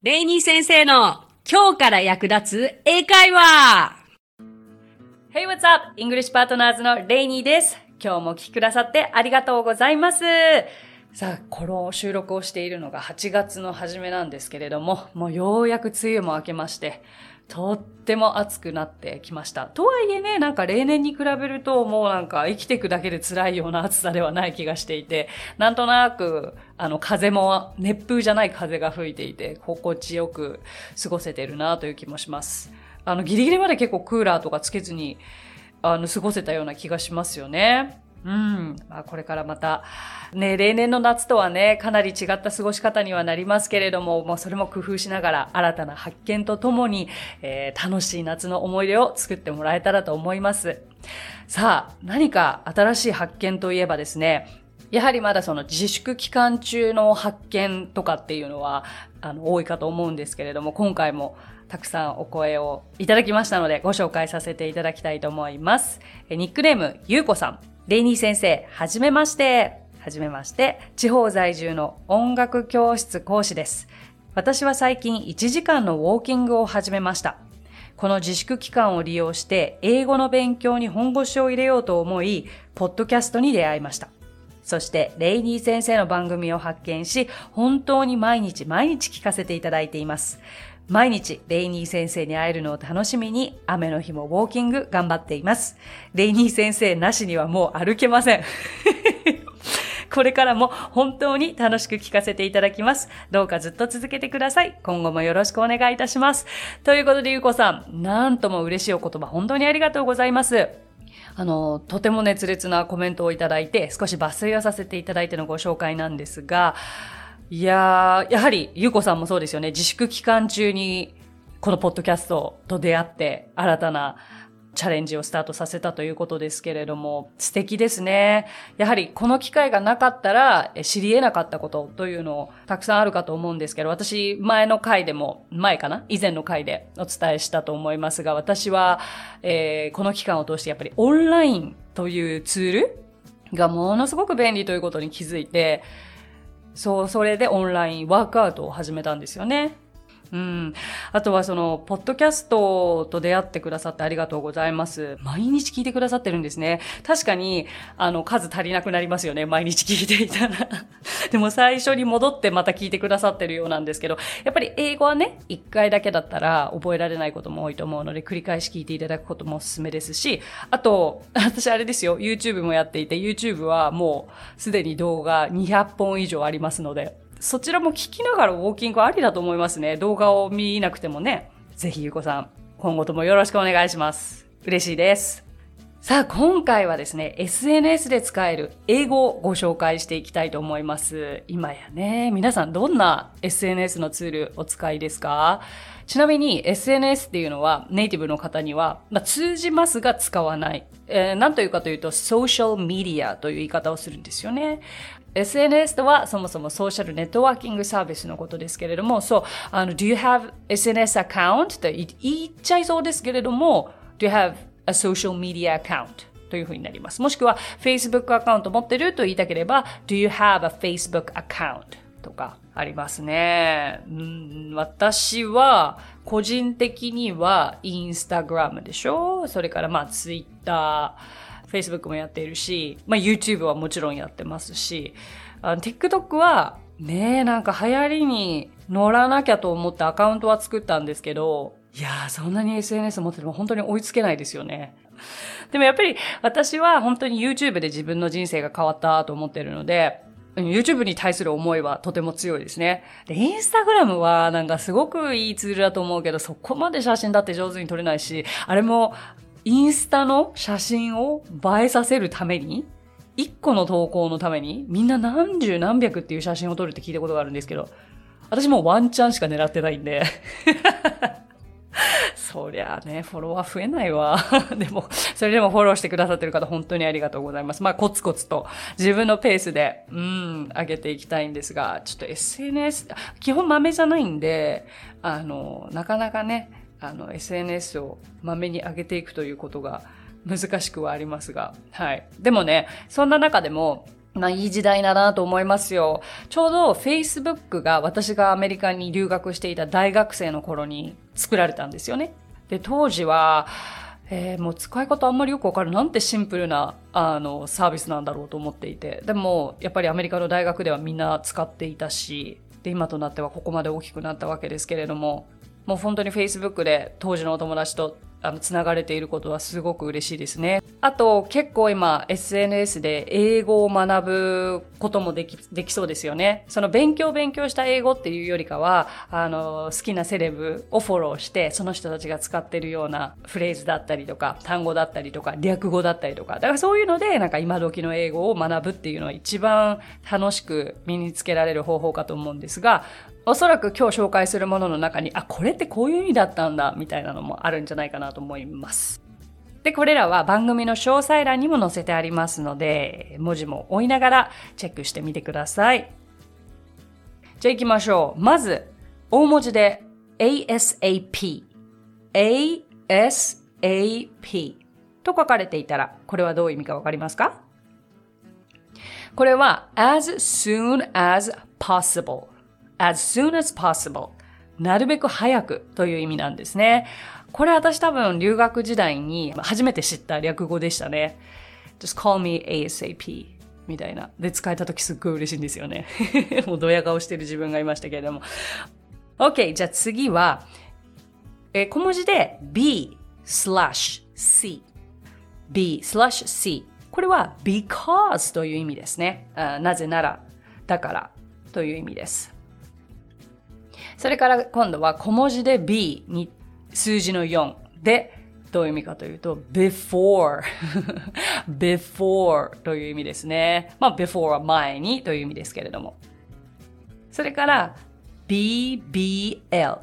レイニー先生の今日から役立つ英会話 Hey, what's up? English Partners のレイニーです。今日もお聞きくださってありがとうございます。さあ、この収録をしているのが8月の初めなんですけれども、もうようやく梅雨も明けまして、とっても暑くなってきました。とはいえね、なんか例年に比べるともうなんか生きていくだけで辛いような暑さではない気がしていて、なんとなく、あの風も熱風じゃない風が吹いていて、心地よく過ごせてるなという気もします。あの、ギリギリまで結構クーラーとかつけずに、あの、過ごせたような気がしますよね。うん。まあ、これからまた、ね、例年の夏とはね、かなり違った過ごし方にはなりますけれども、もうそれも工夫しながら、新たな発見とともに、えー楽しい夏の思い出を作ってもらえたらと思います。さあ、何か新しい発見といえばですね、やはりまだその自粛期間中の発見とかっていうのは、あの、多いかと思うんですけれども、今回もたくさんお声をいただきましたので、ご紹介させていただきたいと思います。えニックネーム、ゆうこさん。レイニー先生、はじめまして。はじめまして。地方在住の音楽教室講師です。私は最近1時間のウォーキングを始めました。この自粛期間を利用して、英語の勉強に本腰を入れようと思い、ポッドキャストに出会いました。そして、レイニー先生の番組を発見し、本当に毎日毎日聞かせていただいています。毎日、レイニー先生に会えるのを楽しみに、雨の日もウォーキング頑張っています。レイニー先生なしにはもう歩けません。これからも本当に楽しく聞かせていただきます。どうかずっと続けてください。今後もよろしくお願いいたします。ということで、ゆうこさん、なんとも嬉しいお言葉、本当にありがとうございます。あの、とても熱烈なコメントをいただいて、少し抜粋をさせていただいてのご紹介なんですが、いやー、やはり、ゆうこさんもそうですよね。自粛期間中に、このポッドキャストと出会って、新たなチャレンジをスタートさせたということですけれども、素敵ですね。やはり、この機会がなかったら、知り得なかったことというのをたくさんあるかと思うんですけど、私、前の回でも、前かな？以前の回でお伝えしたと思いますが、私は、えーこの期間を通してやっぱりオンラインというツールがものすごく便利ということに気づいて、そう、それでオンラインワークアウトを始めたんですよね。うん。あとはその、ポッドキャストと出会ってくださってありがとうございます。毎日聞いてくださってるんですね。確かに、あの、数足りなくなりますよね。毎日聞いていたら。でも最初に戻ってまた聞いてくださってるようなんですけど、やっぱり英語はね、一回だけだったら覚えられないことも多いと思うので、繰り返し聞いていただくこともおすすめですし、あと、私あれですよ、YouTube もやっていて、YouTube はもうすでに動画200本以上ありますので、そちらも聞きながらウォーキングありだと思いますね。動画を見なくてもね。ぜひゆうこさん、今後ともよろしくお願いします。嬉しいです。さあ、今回はですね、SNS で使える英語をご紹介していきたいと思います。今やね、皆さんどんな SNS のツールお使いですか？ちなみに SNS っていうのはネイティブの方には、まあ、通じますが使わない。えー、なんというかというと、ソーシャルメディアという言い方をするんですよね。SNS とはそもそもソーシャルネットワーキングサービスのことですけれども、そう、あの、do you have SNS account? と言っちゃいそうですけれども、do you have a social media account? というふうになります。もしくは Facebook アカウント持ってると言いたければ、do you have a Facebook account? とかありますね。うん私は個人的にはインスタグラムでしょ？それからまあ Twitter、Facebook もやっているし、まあ YouTube はもちろんやってますし、TikTok はねなんか流行りに乗らなきゃと思ってアカウントは作ったんですけど、いやーそんなに SNS 持ってても本当に追いつけないですよね。でもやっぱり私は本当に YouTube で自分の人生が変わったと思ってるので、YouTube に対する思いはとても強いですね。で、インスタグラムはなんかすごくいいツールだと思うけど、そこまで写真だって上手に撮れないし、あれもインスタの写真を映えさせるために、一個の投稿のために、みんな何十何百っていう写真を撮るって聞いたことがあるんですけど、私もうワンチャンしか狙ってないんで。そりゃあね、フォロワー増えないわ。でも、それでもフォローしてくださってる方本当にありがとうございます。まあ、コツコツと自分のペースで、うん、上げていきたいんですが、ちょっと SNS、基本豆じゃないんで、あの、なかなかね、あの、SNS を豆に上げていくということが難しくはありますが、はい。でもね、そんな中でも、まあいい時代だなと思いますよ。ちょうど Facebook が私がアメリカに留学していた大学生の頃に作られたんですよね。で、当時は、えー、もう使い方あんまりよくわかる。なんてシンプルな、あの、サービスなんだろうと思っていて。でも、やっぱりアメリカの大学ではみんな使っていたし、で、今となってはここまで大きくなったわけですけれども、もう本当に Facebook で当時のお友達とあの、つながれていることはすごく嬉しいですね。あと、結構今、SNS で英語を学ぶこともでき、できそうですよね。その勉強勉強した英語っていうよりかは、あの、好きなセレブをフォローして、その人たちが使ってるようなフレーズだったりとか、単語だったりとか、略語だったりとか、だからそういうので、なんか今時の英語を学ぶっていうのは一番楽しく身につけられる方法かと思うんですが、おそらく今日紹介するものの中に、あ、これってこういう意味だったんだ、みたいなのもあるんじゃないかなと思います。で、これらは番組の詳細欄にも載せてありますので、文字も追いながらチェックしてみてください。じゃあ行きましょう。まず、大文字で ASAP。ASAP と書かれていたら、これはどういう意味かわかりますか？これは as soon as possible as soon as possible なるべく早くという意味なんですね。これ私多分留学時代に初めて知った略語でしたね。just call me ASAP みたいな。で、使えた時すっごい嬉しいんですよね。もうドヤ顔してる自分がいましたけれども。OK, じゃあ次は、え小文字で B slash C。B slash C。これは because という意味ですね。なぜなら、だからという意味です。それから今度は小文字で B に数字の4でどういう意味かというと before before という意味ですね。まあ before は前にという意味ですけれども。それから BBL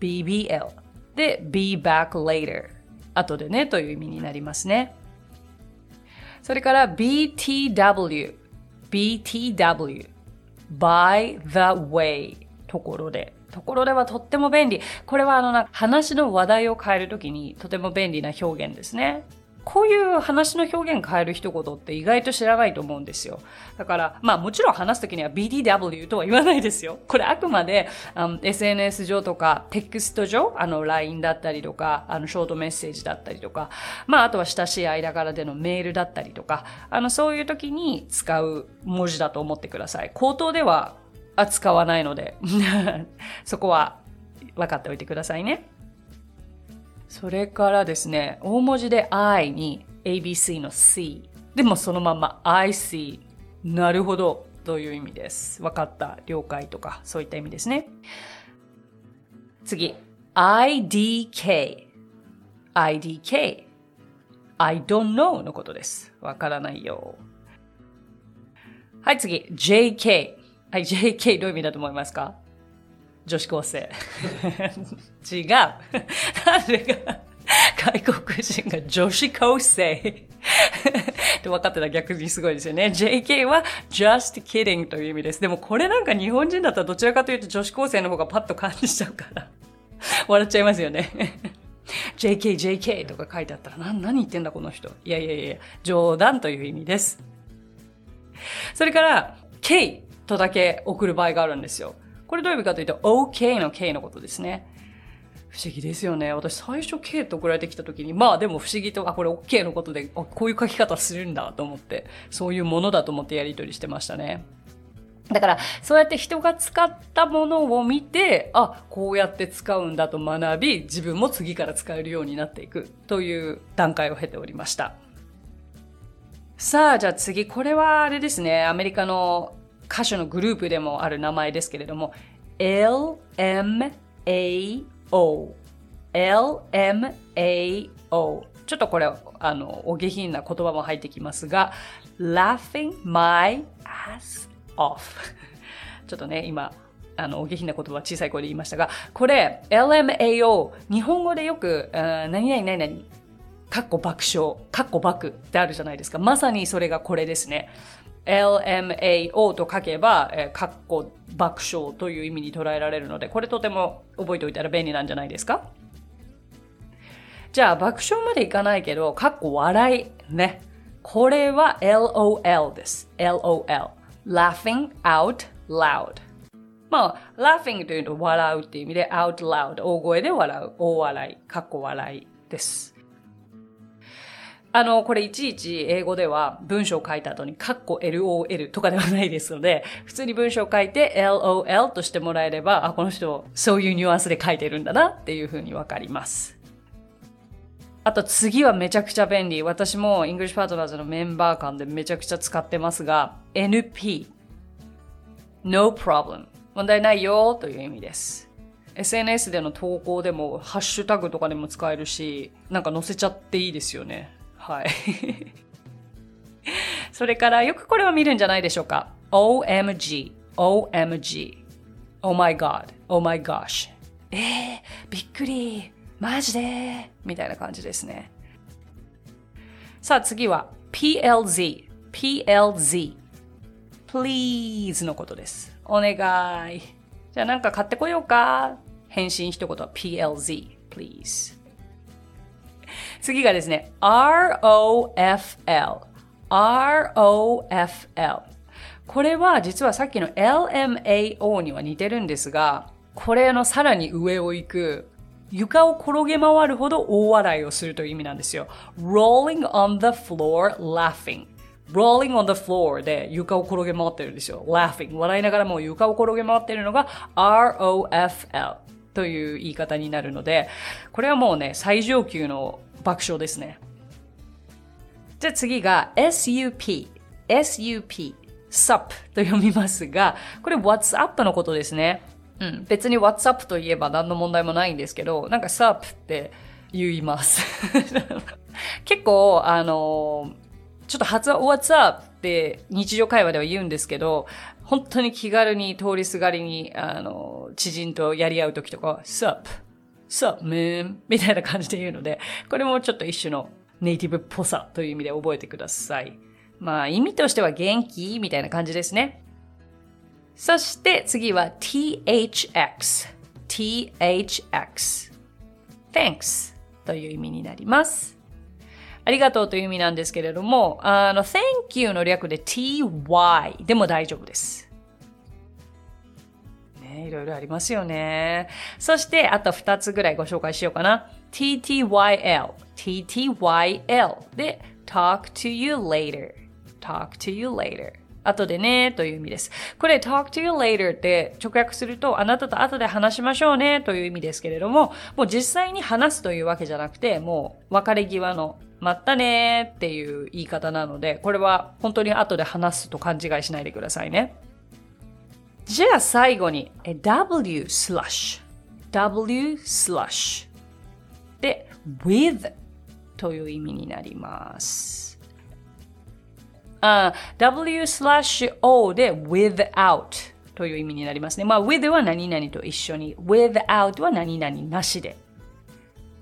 BBL で be back later 後でねという意味になりますね。それから BTW BTW by the way ところで。ところではとっても便利。これはあの、話の話題を変えるときにとても便利な表現ですね。こういう話の表現変える一言って意外と知らないと思うんですよ。だから、まあもちろん話すときには BDW とは言わないですよ。これあくまで、あの SNS 上とかテクスト上、あの LINE だったりとか、あのショートメッセージだったりとか、まああとは親しい間柄でのメールだったりとか、あのそういう時に使う文字だと思ってください。口頭では扱わないので そこは分かっておいてくださいね。それからですね、大文字で I に ABC の C。でもそのまま I see。なるほど。という意味です。分かった。了解とか、そういった意味ですね。次。IDK。IDK。I don't know のことです。わからないよ。はい、次。JK。はい、JK どういう意味だと思いますか？女子高生。違う。なぜか外国人が女子高生って分かってたら逆にすごいですよね。JK は just kidding という意味です。でもこれなんか日本人だったらどちらかというと女子高生の方がパッと感じちゃうから笑っちゃいますよね JK、JK とか書いてあったらな、何言ってんだこの人。いやいやいや、冗談という意味です。それから、K とだけ送る場合があるんですよ。これどういう意味かというと、OK の K のことですね。不思議ですよね。私最初 K と送られてきた時に、まあでも不思議と、あ、これ OK のことで、こういう書き方するんだと思って、そういうものだと思ってやり取りしてましたね。だから、そうやって人が使ったものを見て、あ、こうやって使うんだと学び、自分も次から使えるようになっていくという段階を経ておりました。さあ、じゃあ次、これはあれですね、アメリカの歌手のグループでもある名前ですけれども、LMAO。LMAO。ちょっとこれ、あの、お下品な言葉も入ってきますが、laughing my ass off。ちょっとね、今、あの、お下品な言葉小さい声で言いましたが、これ、LMAO、日本語でよく、何々何々、かっこ爆笑、かっこ爆ってあるじゃないですか。まさにそれがこれですね。LMAO と書けば、えー、かっこ爆笑という意味に捉えられるので、これとても覚えておいたら便利なんじゃないですか？じゃあ、爆笑までいかないけど、かっこ笑い。ね。これは LOL です。LOL。laughing out loud。まあ、laughing というと笑うっていう意味で out loud。大声で笑う。大笑い。かっこ笑いです。あの、これいちいち英語では文章を書いた後にカッコ LOL とかではないですので、普通に文章を書いて LOL としてもらえれば、あ、この人そういうニュアンスで書いてるんだなっていうふうにわかります。あと次はめちゃくちゃ便利。私も English Partners のメンバー間でめちゃくちゃ使ってますが、NP。No problem. 問題ないよという意味です。SNS での投稿でも、ハッシュタグとかでも使えるし、なんか載せちゃっていいですよね。はい。それから、よくこれは見るんじゃないでしょうか。OMG。OMG。Oh my god. Oh my gosh. えー、びっくり。マジで？みたいな感じですね。さあ次は PLZ。PLZ。please のことです。お願い。じゃあなんか買ってこようか。返信一言は PLZ。please。次がですね、ROFL。ROFL。これは実はさっきの LMAO には似てるんですが、これのさらに上を行く、床を転げ回るほど大笑いをするという意味なんですよ。rolling on the floor laughing. rolling on the floor で床を転げ回ってるんですよ。laughing. 笑いながらもう床を転げ回ってるのが ROFL という言い方になるので、これはもうね、最上級の爆笑ですね。じゃあ次が SUP。SUP。sup と読みますが、これ What's up のことですね。うん。別に What's up といえば何の問題もないんですけど、なんか sup って言います。結構、あのちょっと発音 What's up って日常会話では言うんですけど、本当に気軽に通りすがりに、あの知人とやり合う時とか sup, sup, man みたいな感じで言うので、これもちょっと一種のネイティブっぽさという意味で覚えてください。まあ意味としては元気みたいな感じですね。そして次は THX。THX。Thanks という意味になります。ありがとうという意味なんですけれども、あの、Thank you の略で TY でも大丈夫です。いろいろありますよね。そして、あと2つぐらいご紹介しようかな。TTYL。TTYL で talk to you later。talk to you later。後でね、という意味です。これ talk to you later って直訳すると、あなたと後で話しましょうね、という意味ですけれども、もう実際に話すというわけじゃなくて、もう別れ際のまったねっていう言い方なので、これは本当に後で話すと勘違いしないでくださいね。じゃあ最後に、W slash。W slash。で、with という意味になります。あ W slash O で without という意味になりますね。まあ with は何々と一緒に、without は何々なしで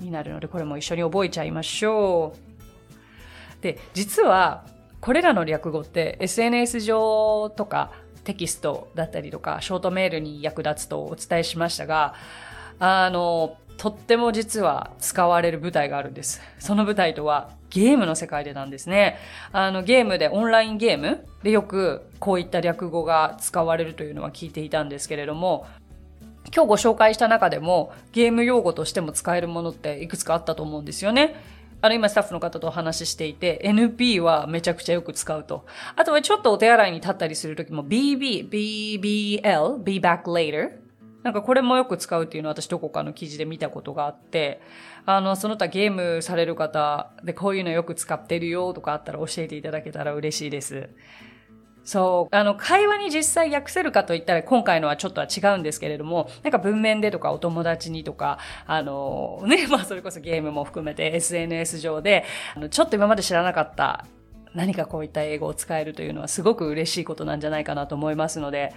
になるので、これも一緒に覚えちゃいましょう。で、実はこれらの略語って SNS 上とかテキストだったりとかショートメールに役立つとお伝えしましたが、あの、とっても実は使われる舞台があるんです。その舞台とはゲームの世界でなんですね。あのゲームで、オンラインゲームでよくこういった略語が使われるというのは聞いていたんですけれども、今日ご紹介した中でもゲーム用語としても使えるものっていくつかあったと思うんですよね。あの、今スタッフの方とお話ししていて、NP はめちゃくちゃよく使うと。あとはちょっとお手洗いに立ったりするときも BB、BBL、be back later なんかこれもよく使うっていうのは私どこかの記事で見たことがあって、あの、その他ゲームされる方でこういうのよく使ってるよとかあったら教えていただけたら嬉しいです。そう。あの、会話に実際訳せるかといったら今回のはちょっとは違うんですけれども、なんか文面でとかお友達にとか、あの、ね、まあそれこそゲームも含めて SNS 上で、あのちょっと今まで知らなかった何かこういった英語を使えるというのはすごく嬉しいことなんじゃないかなと思いますので、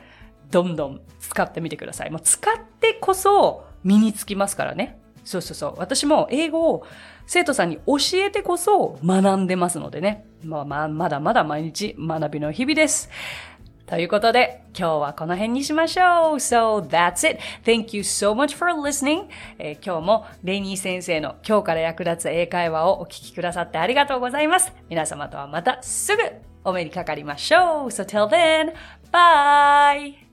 どんどん使ってみてください。もう使ってこそ身につきますからね。そうそうそう。私も英語を生徒さんに教えてこそ学んでますのでね。まあまあ、まだまだ毎日学びの日々です。ということで、今日はこの辺にしましょう。So that's it. Thank you so much for listening. えー今日もレイニー先生の今日から役立つ英会話をお聞きくださってありがとうございます。皆様とはまたすぐお目にかかりましょう。So till then, bye!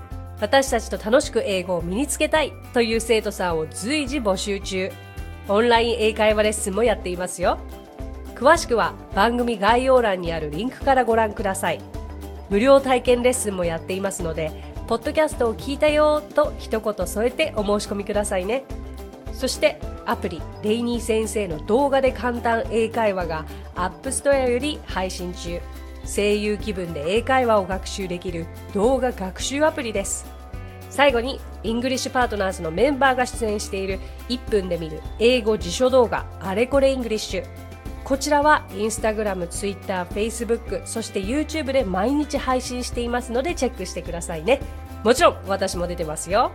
私たちと楽しく英語を身につけたいという生徒さんを随時募集中。オンライン英会話レッスンもやっていますよ。詳しくは番組概要欄にあるリンクからご覧ください。無料体験レッスンもやっていますので、ポッドキャストを聞いたよと一言添えてお申し込みくださいね。そしてアプリレイニー先生の動画で簡単英会話が App Store より配信中。声優気分で英会話を学習できる動画学習アプリです。最後に、 English Partners のメンバーが出演している1分で見る英語辞書動画あれこれ English。こちらはインスタグラム、ツイッター、フェイスブック、そして YouTube で毎日配信していますのでチェックしてくださいね。もちろん私も出てますよ。